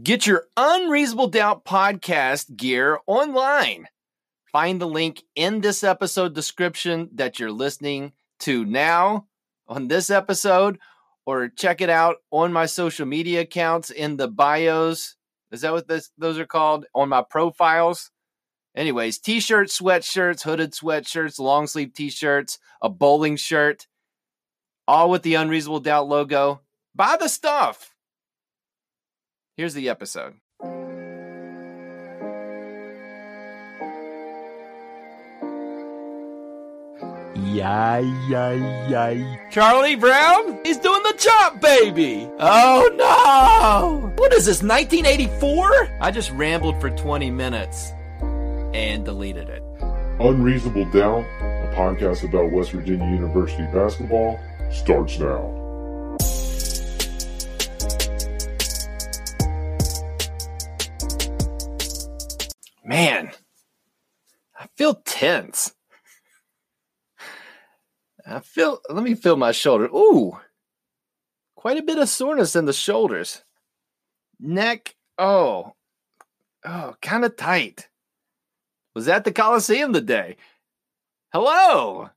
Get your Unreasonable Doubt podcast gear online. Find the link in this episode description that you're listening to now on this episode, or check it out on my social media accounts in the bios. Is that what this, those are called? On my profiles. Anyways, t shirts, sweatshirts, hooded sweatshirts, long sleeve t shirts, a bowling shirt, all with the Unreasonable Doubt logo. Buy the stuff. Here's the episode. Yay, yay, yay. Charlie Brown? He's doing the chop, baby! Oh no! What is this, 1984? I just rambled for 20 minutes and deleted it. Unreasonable Doubt, a podcast about West Virginia University basketball, starts now. Feel tense. I feel, let me feel my shoulder. Ooh, quite a bit of soreness in the shoulders. Neck, oh, oh, kind of tight. Was at the Coliseum today. Hello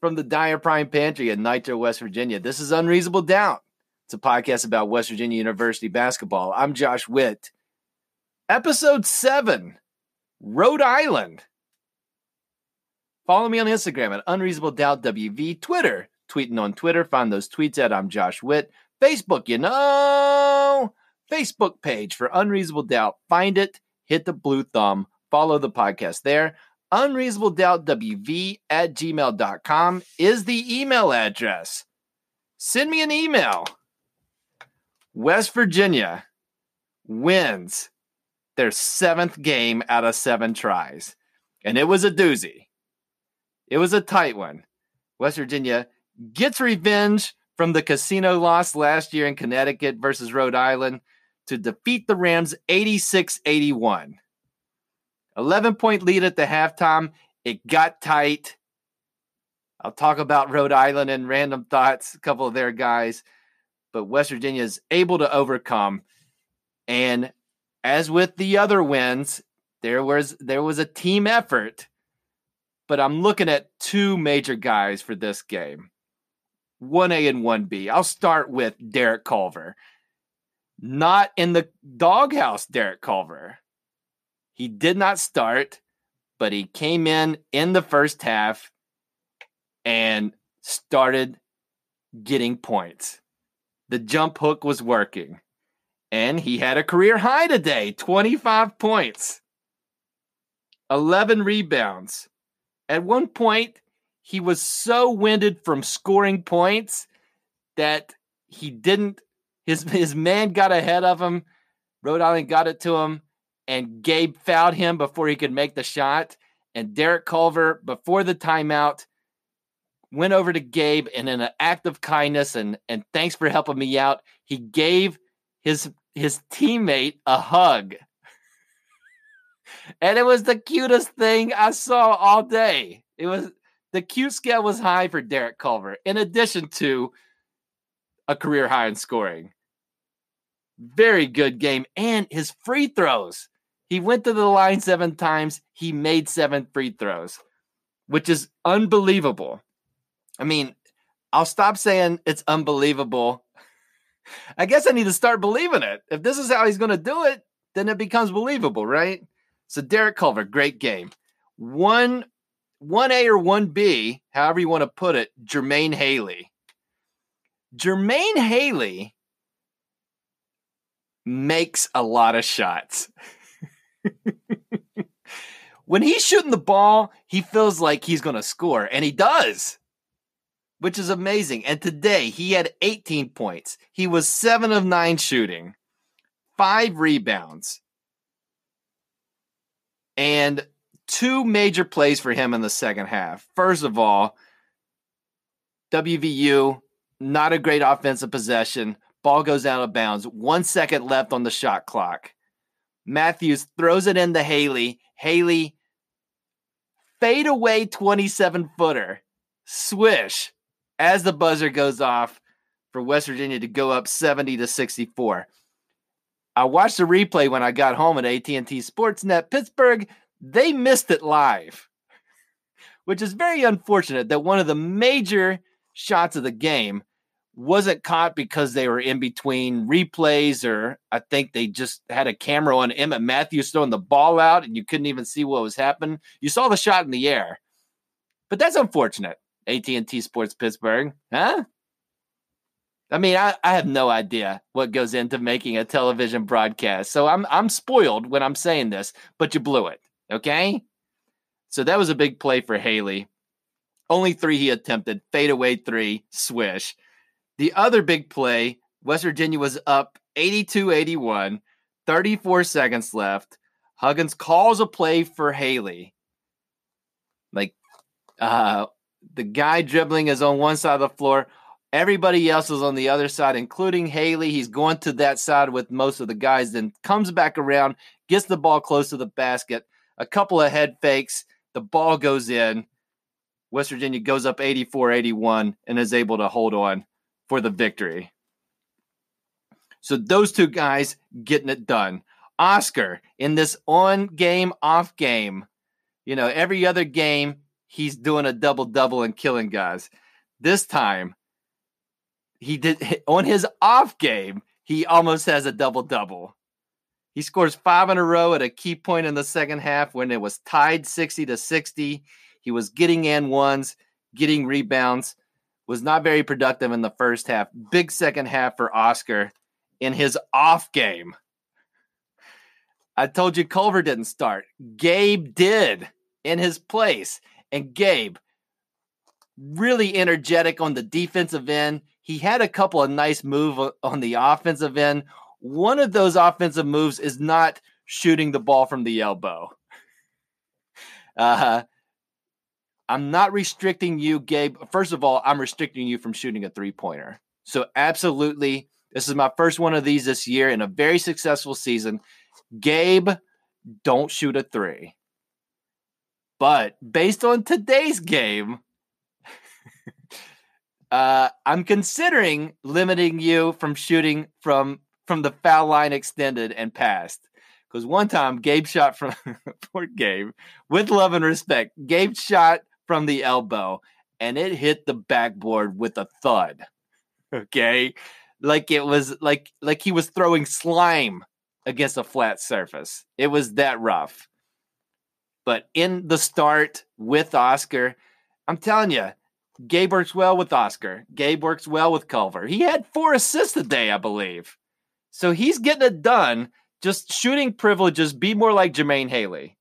from the Dyer Prime Pantry in Nitro, West Virginia. This is Unreasonable Doubt. It's a podcast about West Virginia University basketball. I'm Josh Witt. Episode 7 Rhode Island. Follow me on Instagram at Unreasonable Doubt WV, Twitter, tweeting on Twitter. Find those tweets at I'm Josh Witt. Facebook, you know, Facebook page for Unreasonable Doubt. Find it, hit the blue thumb, follow the podcast there. Unreasonable Doubt WV at gmail.com is the email address. Send me an email. West Virginia wins their seventh game out of seven tries. And it was a doozy. It was a tight one. West Virginia gets revenge from the casino loss last year in Connecticut versus Rhode Island to defeat the Rams 86 81. 11 point lead at the halftime. It got tight. I'll talk about Rhode Island and random thoughts, a couple of their guys, but West Virginia is able to overcome. And as with the other wins, there was there was a team effort. But I'm looking at two major guys for this game. 1A and 1B. I'll start with Derek Culver. Not in the doghouse, Derek Culver. He did not start, but he came in in the first half and started getting points. The jump hook was working. And he had a career high today 25 points, 11 rebounds. At one point, he was so winded from scoring points that he didn't, his, his man got ahead of him. Rhode Island got it to him, and Gabe fouled him before he could make the shot. And Derek Culver, before the timeout, went over to Gabe and in an act of kindness and, and thanks for helping me out, he gave his his teammate a hug. And it was the cutest thing I saw all day. It was the cute scale was high for Derek Culver, in addition to a career high in scoring. Very good game. And his free throws. He went to the line seven times. He made seven free throws, which is unbelievable. I mean, I'll stop saying it's unbelievable I guess I need to start believing it. If this is how he's going to do it, then it becomes believable, right? So Derek Culver, great game. One, one A or one B, however you want to put it. Jermaine Haley. Jermaine Haley makes a lot of shots. when he's shooting the ball, he feels like he's going to score, and he does which is amazing. And today he had 18 points. He was seven of nine shooting, five rebounds, and two major plays for him in the second half. First of all, WVU, not a great offensive possession. Ball goes out of bounds. One second left on the shot clock. Matthews throws it into Haley. Haley, fade away 27 footer. Swish as the buzzer goes off for West Virginia to go up 70 to 64. I watched the replay when I got home at AT&T Sportsnet Pittsburgh. They missed it live, which is very unfortunate that one of the major shots of the game wasn't caught because they were in between replays or I think they just had a camera on Emmitt Matthews throwing the ball out and you couldn't even see what was happening. You saw the shot in the air. But that's unfortunate. AT&T Sports Pittsburgh, huh? I mean, I, I have no idea what goes into making a television broadcast. So I'm I'm spoiled when I'm saying this, but you blew it. Okay? So that was a big play for Haley. Only three he attempted, fadeaway three, swish. The other big play, West Virginia was up 82 81, 34 seconds left. Huggins calls a play for Haley. Like, uh, the guy dribbling is on one side of the floor. Everybody else is on the other side, including Haley. He's going to that side with most of the guys, then comes back around, gets the ball close to the basket. A couple of head fakes. The ball goes in. West Virginia goes up 84 81 and is able to hold on for the victory. So those two guys getting it done. Oscar in this on game, off game, you know, every other game, he's doing a double double and killing guys. This time, he did on his off game, he almost has a double double. He scores five in a row at a key point in the second half when it was tied 60 to 60. He was getting and ones, getting rebounds, was not very productive in the first half. Big second half for Oscar in his off game. I told you Culver didn't start. Gabe did in his place. And Gabe, really energetic on the defensive end. He had a couple of nice moves on the offensive end. One of those offensive moves is not shooting the ball from the elbow. Uh, I'm not restricting you, Gabe. First of all, I'm restricting you from shooting a three pointer. So, absolutely, this is my first one of these this year in a very successful season. Gabe, don't shoot a three. But based on today's game, uh, I'm considering limiting you from shooting from from the foul line extended and past. Because one time Gabe shot from poor Gabe, with love and respect, Gabe shot from the elbow and it hit the backboard with a thud. Okay. Like it was like like he was throwing slime against a flat surface. It was that rough. But in the start with Oscar, I'm telling you, Gabe works well with Oscar. Gabe works well with Culver. He had four assists today, I believe. So he's getting it done. Just shooting privileges. Be more like Jermaine Haley.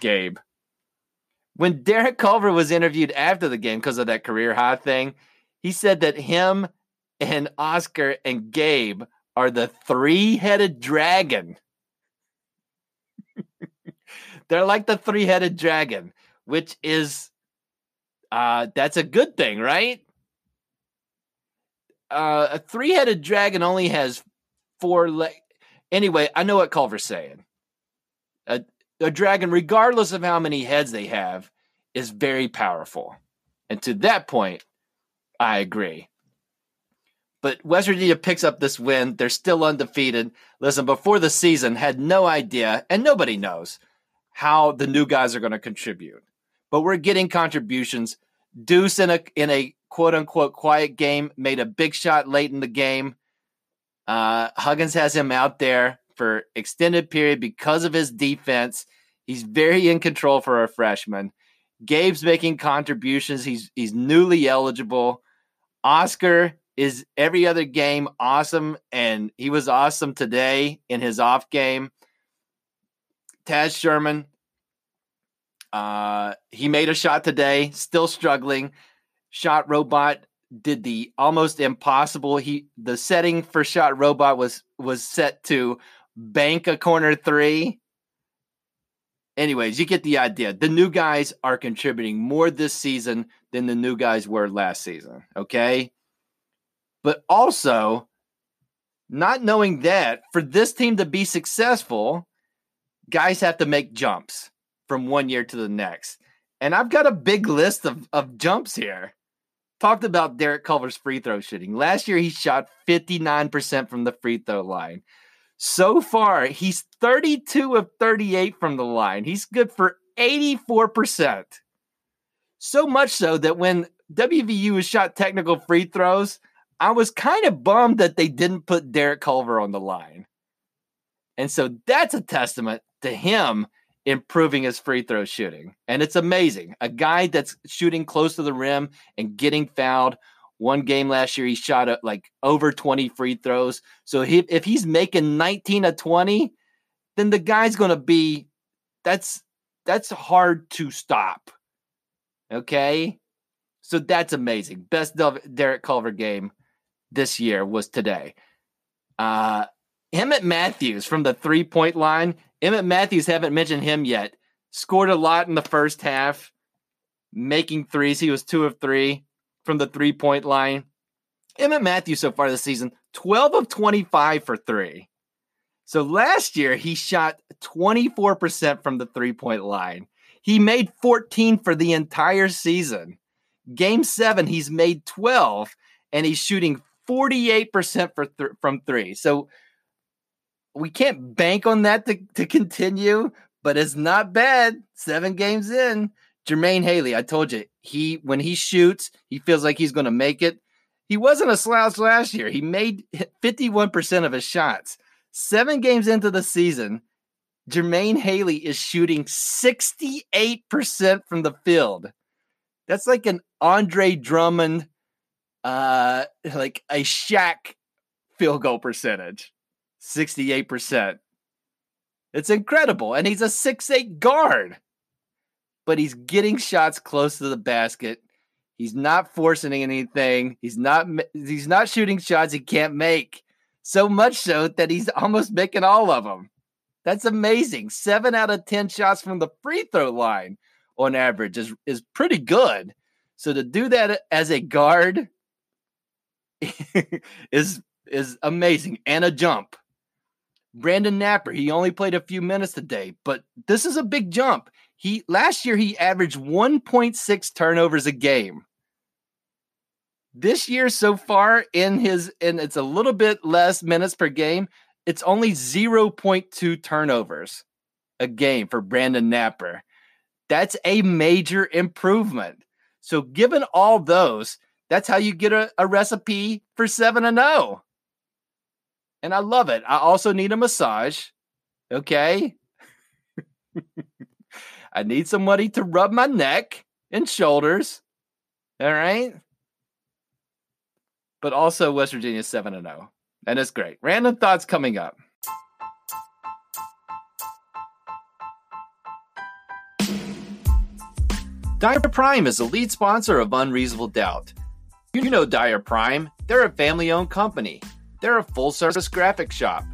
Gabe. When Derek Culver was interviewed after the game because of that career high thing, he said that him and Oscar and Gabe are the three headed dragon they're like the three headed dragon, which is uh that's a good thing, right? Uh, a three headed dragon only has four legs. Anyway, I know what Culver's saying. A, a dragon, regardless of how many heads they have, is very powerful. And to that point, I agree. But West Virginia picks up this win. They're still undefeated. Listen, before the season, had no idea, and nobody knows how the new guys are going to contribute. But we're getting contributions. Deuce in a in a quote unquote quiet game made a big shot late in the game. Uh, Huggins has him out there for extended period because of his defense. He's very in control for a freshman. Gabe's making contributions. He's he's newly eligible. Oscar is every other game awesome, and he was awesome today in his off game. Taz Sherman, uh, he made a shot today, still struggling. Shot robot did the almost impossible. He the setting for shot robot was was set to bank a corner three. Anyways, you get the idea. The new guys are contributing more this season than the new guys were last season. Okay. But also, not knowing that for this team to be successful, guys have to make jumps from one year to the next. And I've got a big list of, of jumps here. Talked about Derek Culver's free throw shooting. Last year, he shot 59% from the free throw line. So far, he's 32 of 38 from the line. He's good for 84%. So much so that when WVU was shot technical free throws, I was kind of bummed that they didn't put Derek Culver on the line. And so that's a testament to him improving his free throw shooting. And it's amazing. A guy that's shooting close to the rim and getting fouled. One game last year, he shot at like over 20 free throws. So he, if he's making 19 of 20, then the guy's going to be that's that's hard to stop. Okay? So that's amazing. Best Derek Culver game this year was today. Uh Emmitt Matthews from the three point line Emmitt Matthews, haven't mentioned him yet. Scored a lot in the first half, making threes. He was two of three from the three point line. Emmitt Matthews so far this season, 12 of 25 for three. So last year, he shot 24% from the three point line. He made 14 for the entire season. Game seven, he's made 12, and he's shooting 48% for th- from three. So we can't bank on that to, to continue, but it's not bad. Seven games in. Jermaine Haley, I told you, he when he shoots, he feels like he's going to make it. He wasn't a slouch last year. He made 51% of his shots. Seven games into the season, Jermaine Haley is shooting 68% from the field. That's like an Andre Drummond, uh, like a Shaq field goal percentage. 68%. It's incredible. And he's a six-eight guard. But he's getting shots close to the basket. He's not forcing anything. He's not he's not shooting shots he can't make. So much so that he's almost making all of them. That's amazing. 7 out of 10 shots from the free throw line on average is is pretty good. So to do that as a guard is is amazing and a jump. Brandon Knapper, he only played a few minutes today, but this is a big jump. He last year he averaged 1.6 turnovers a game. This year so far in his and it's a little bit less minutes per game, it's only 0.2 turnovers a game for Brandon Knapper. That's a major improvement. So given all those, that's how you get a, a recipe for 7 and 0 and I love it. I also need a massage. Okay. I need somebody to rub my neck and shoulders. All right. But also West Virginia 7 and 0. And it's great. Random thoughts coming up. Dyer Prime is the lead sponsor of Unreasonable Doubt. You know Dyer Prime, they're a family owned company they're a full service graphic shop.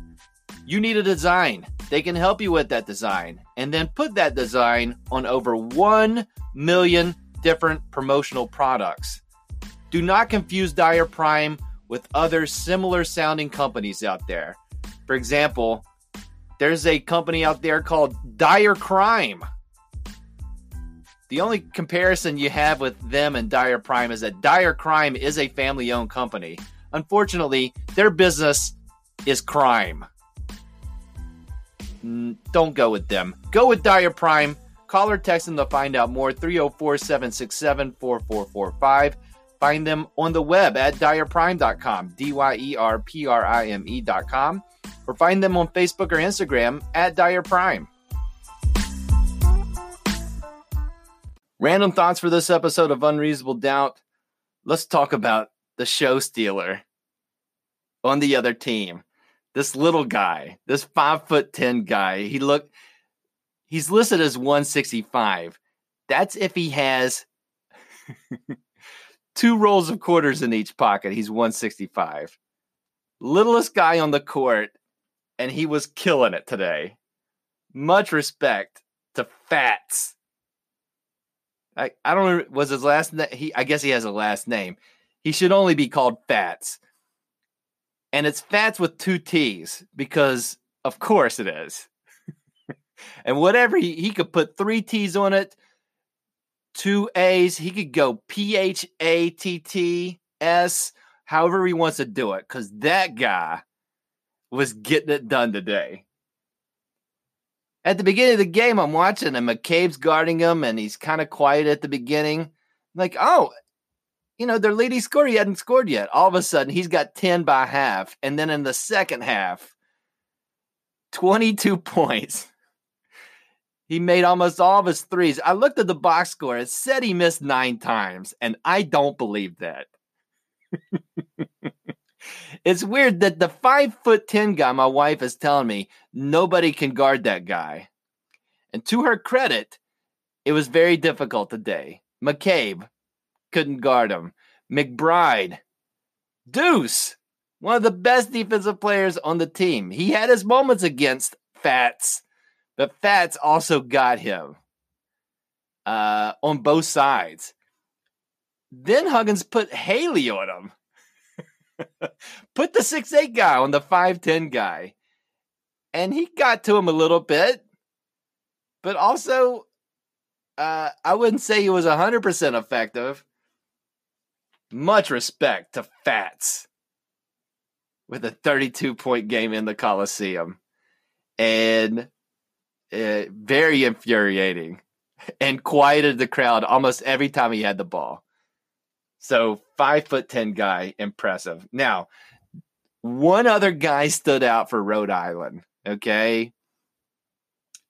You need a design. They can help you with that design and then put that design on over 1 million different promotional products. Do not confuse Dyer Prime with other similar sounding companies out there. For example, there's a company out there called Dyer Crime. The only comparison you have with them and Dyer Prime is that Dyer Crime is a family owned company. Unfortunately, their business is crime. Don't go with them. Go with Dyer Prime. Call or text them to find out more. 304 767 4445. Find them on the web at dyerprime.com, D Y E R P R I M E.com, or find them on Facebook or Instagram at Dyer Prime. Random thoughts for this episode of Unreasonable Doubt. Let's talk about the show stealer on the other team. This little guy, this five foot ten guy, he looked he's listed as 165. That's if he has two rolls of quarters in each pocket. He's 165. Littlest guy on the court, and he was killing it today. Much respect to Fatts. I, I don't know was his last name. He I guess he has a last name. He should only be called Fatts. And it's Fatts with two T's because of course it is. and whatever he, he could put three T's on it, two A's. He could go P H A T T S, however he wants to do it, because that guy was getting it done today. At the beginning of the game, I'm watching and McCabe's guarding him, and he's kind of quiet at the beginning. like, oh, you know, their leading scorer, he hadn't scored yet. All of a sudden, he's got 10 by half. And then in the second half, 22 points. He made almost all of his threes. I looked at the box score. It said he missed nine times, and I don't believe that. it's weird that the five foot 10 guy, my wife is telling me, nobody can guard that guy. And to her credit, it was very difficult today. McCabe couldn't guard him. McBride, Deuce, one of the best defensive players on the team. He had his moments against Fatts but Fatts also got him uh, on both sides. Then Huggins put Haley on him. put the six eight guy on the 5'10 guy. And he got to him a little bit. But also, uh, I wouldn't say he was 100% effective. Much respect to Fatts with a 32 point game in the Coliseum. And uh, very infuriating and quieted the crowd almost every time he had the ball. So five foot ten guy, impressive. Now, one other guy stood out for Rhode Island. Okay.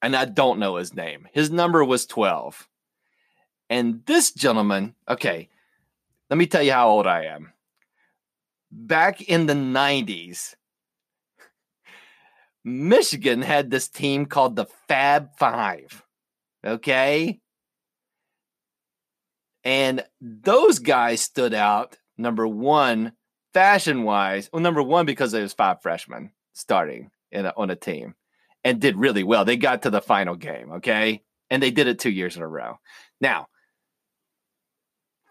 And I don't know his name. His number was 12. And this gentleman, okay, let me tell you how old I am. Back in the 90s, Michigan had this team called the Fab Five. Okay. And those guys stood out, number one, fashion wise. Well, number one, because there was five freshmen starting in a, on a team and did really well. They got to the final game. Okay. And they did it two years in a row. Now,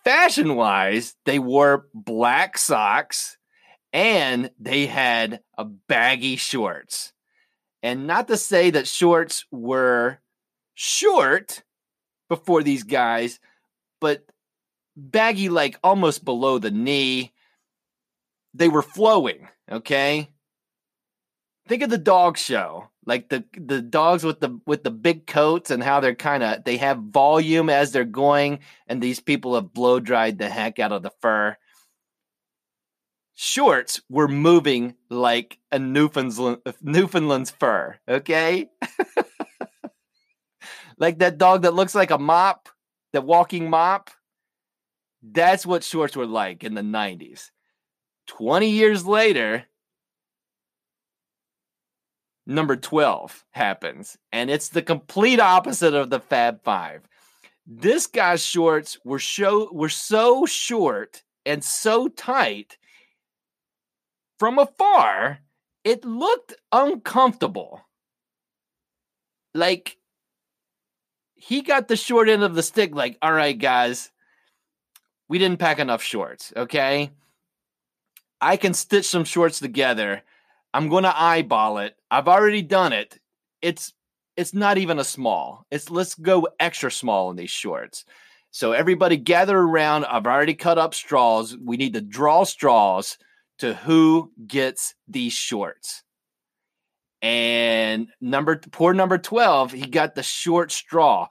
fashion wise, they wore black socks and they had a baggy shorts. And not to say that shorts were short before these guys, but baggy, like almost below the knee. They were flowing, okay? Think of the dog show. Like the the dogs with the with the big coats and how they're kind of they have volume as they're going, and these people have blow dried the heck out of the fur shorts were moving like a Newfoundland, Newfoundland's fur. Okay. like that dog that looks like a mop, the walking mop. That's what shorts were like in the 90s. 20 years later, number 12 happens, and it's the complete opposite of the Fab Five. This guy's shorts were show were so short and so tight from afar, it looked uncomfortable. Like he got the short end of the stick, like, all right, guys, we didn't pack enough shorts, okay? I can stitch some shorts together. I'm gonna eyeball it. I've already done it. It's it's not even a small. It's let's go extra small in these shorts. So everybody gather around. I've already cut up straws. We need to draw straws to who gets these shorts. And number poor number 12, he got the short straw.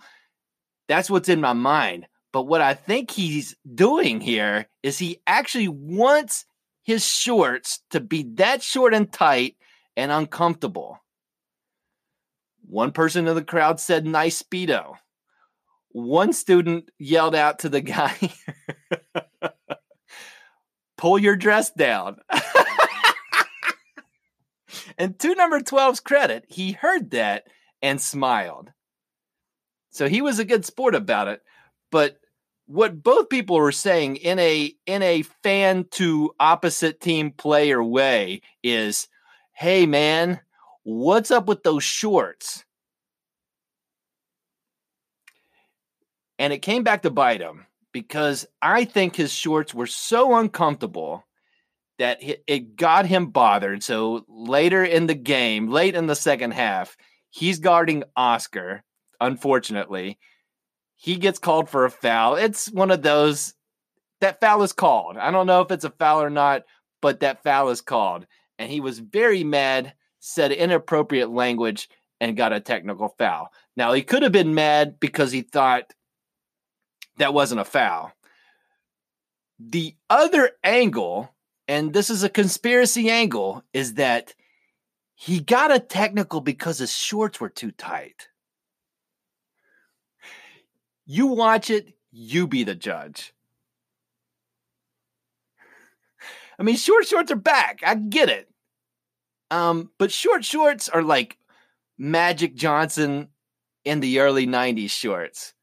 That's what's in my mind. But what I think he's doing here is he actually wants his shorts to be that short and tight and uncomfortable. One person in the crowd said, nice Speedo. One student yelled out to the guy, pull your dress down. and to number 12's credit, he heard that and smiled. So he was a good sport about it. But what both people were saying in a in a fan to opposite team player way is, "Hey man, what's up with those shorts?" And it came back to bite him because I think his shorts were so uncomfortable that it got him bothered. So later in the game, late in the second half, he's guarding Oscar, unfortunately he gets called for a foul. It's one of those that foul is called. I don't know if it's a foul or not, but that foul is called. And he was very mad, said inappropriate language, and got a technical foul. Now, he could have been mad because he thought that wasn't a foul. The other angle, and this is a conspiracy angle, is that he got a technical because his shorts were too tight. You watch it, you be the judge. I mean, short shorts are back. I get it. Um, but short shorts are like Magic Johnson in the early 90s shorts.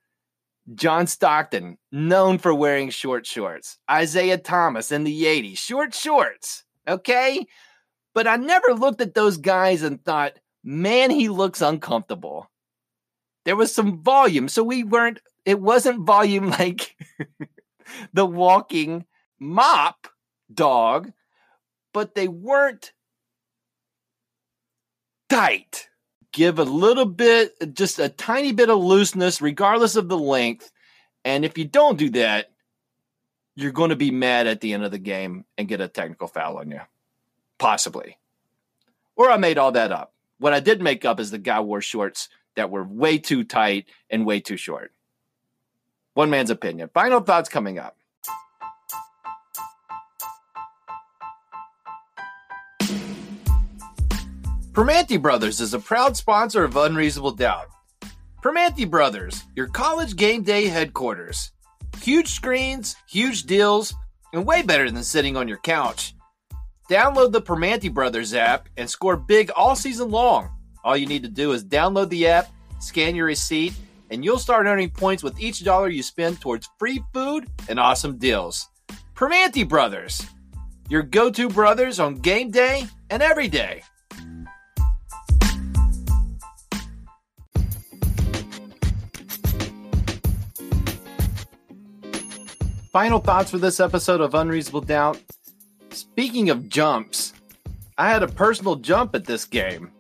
John Stockton, known for wearing short shorts. Isiah Thomas in the 80s, short shorts. Okay? But I never looked at those guys and thought, man, he looks uncomfortable. There was some volume. So we weren't it wasn't volume like the walking mop dog, but they weren't tight. Give a little bit, just a tiny bit of looseness, regardless of the length. And if you don't do that, you're going to be mad at the end of the game and get a technical foul on you. Possibly. Or I made all that up. What I did make up is the guy wore shorts that were way too tight and way too short. One man's opinion. Final thoughts coming up. Primanti Brothers is a proud sponsor of Unreasonable Doubt. Primanti Brothers, your college game day headquarters. Huge screens, huge deals, and way better than sitting on your couch. Download the Primanti Brothers app and score big all season long. All you need to do is download the app, scan your receipt, and you'll start earning points with each dollar you spend towards free food and awesome deals. Primanti Brothers, your go to brothers on game day and every day. Final thoughts for this episode of Unreasonable Doubt. Speaking of jumps, I had a personal jump at this game.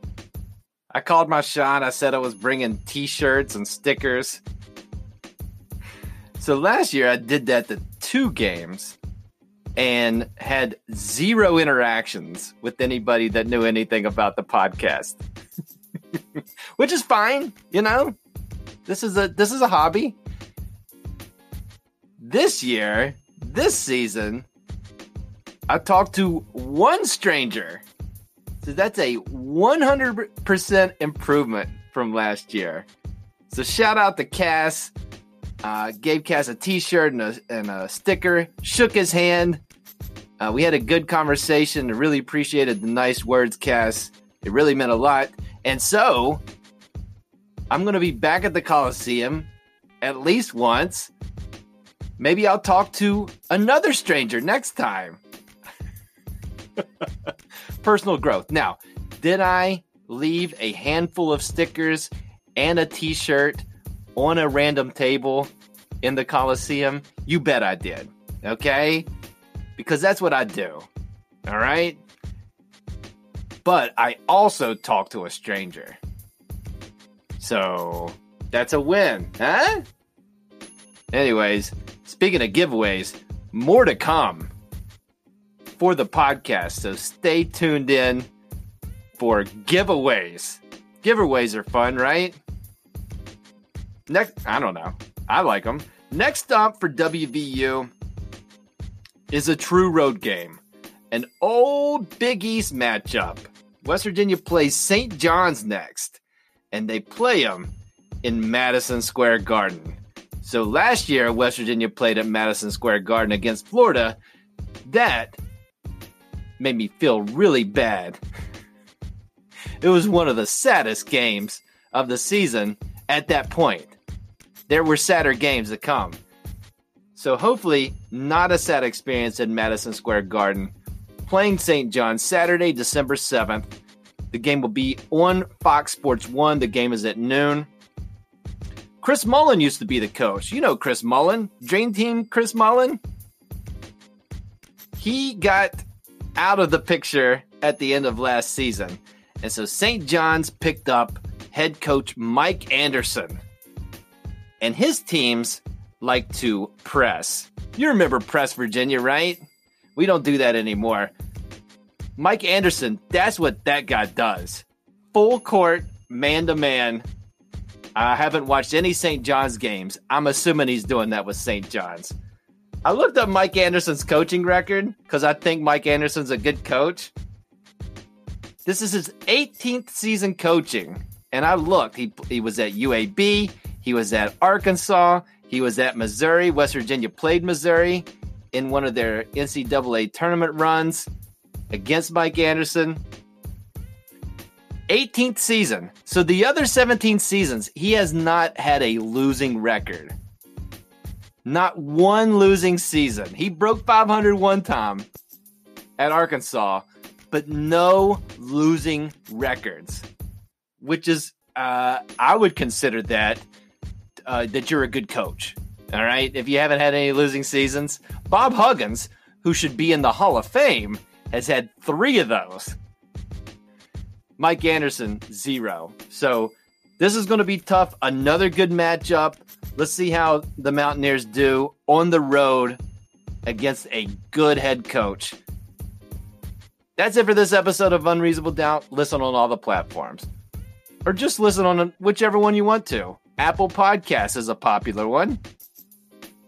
I called my shot. I said I was bringing T-shirts and stickers. So last year I did that to two games and had zero interactions with anybody that knew anything about the podcast. Which is fine, you know? This is a this is a hobby. This year, this season, I talked to one stranger so that's a 100% improvement from last year. So shout out to Cass. Uh, gave Cass a T-shirt and a, and a sticker. Shook his hand. Uh, we had a good conversation. Really appreciated the nice words, Cass. It really meant a lot. And so I'm going to be back at the Coliseum at least once. Maybe I'll talk to another stranger next time. personal growth. Now, did I leave a handful of stickers and a t shirt on a random table in the Coliseum? You bet I did. Okay? Because that's what I do. All right? But I also talked to a stranger. So that's a win, huh? Anyways, speaking of giveaways, more to come for the podcast. So stay tuned in for giveaways. Giveaways are fun, right? Next, I don't know. I like them. Next stop for WVU is a true road game, an old Big East matchup. West Virginia plays St. John's next, and they play them in Madison Square Garden. So last year, West Virginia played at Madison Square Garden against Florida. That made me feel really bad. It was one of the saddest games of the season at that point. There were sadder games to come. So hopefully, not a sad experience at Madison Square Garden. Playing St. John Saturday, December 7th. The game will be on Fox Sports 1. The game is at noon. Chris Mullin used to be the coach. You know Chris Mullin, Dream Team Chris Mullin. He got out of the picture at the end of last season. And so St. John's picked up head coach Mike Anderson. And his teams like to press. You remember Press Virginia, right? We don't do that anymore. Mike Anderson, that's what that guy does. Full court, man to man. I haven't watched any St. John's games. I'm assuming he's doing that with St. John's. I looked up Mike Anderson's coaching record because I think Mike Anderson's a good coach. This is his 18th season coaching. And I looked, he, he was at UAB, he was at Arkansas, he was at Missouri. West Virginia played Missouri in one of their NCAA tournament runs against Mike Anderson. 18th season. So the other 17 seasons, he has not had a losing record. Not one losing season. He broke 500 one time at Arkansas, but no losing records, which is, uh, I would consider that uh, that you're a good coach. All right. If you haven't had any losing seasons, Bob Huggins, who should be in the Hall of Fame, has had three of those. Mike Anderson, zero. So this is going to be tough. Another good matchup. Let's see how the Mountaineers do on the road against a good head coach. That's it for this episode of Unreasonable Doubt. Listen on all the platforms. Or just listen on whichever one you want to. Apple Podcasts is a popular one.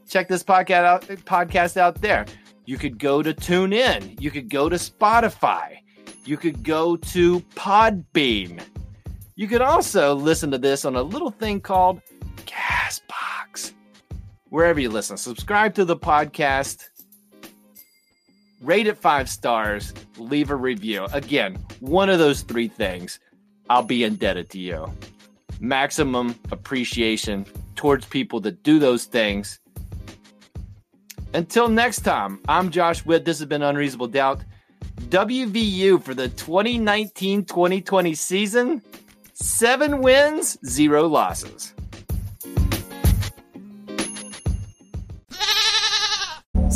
Check this podcast out, podcast out there. You could go to TuneIn. You could go to Spotify. You could go to Podbean. You could also listen to this on a little thing called Castbox. Wherever you listen, subscribe to the podcast, rate it five stars, leave a review. Again, one of those three things, I'll be indebted to you. Maximum appreciation towards people that do those things. Until next time, I'm Josh Witt. This has been Unreasonable Doubt. WVU for the 2019 2020 season seven wins, zero losses.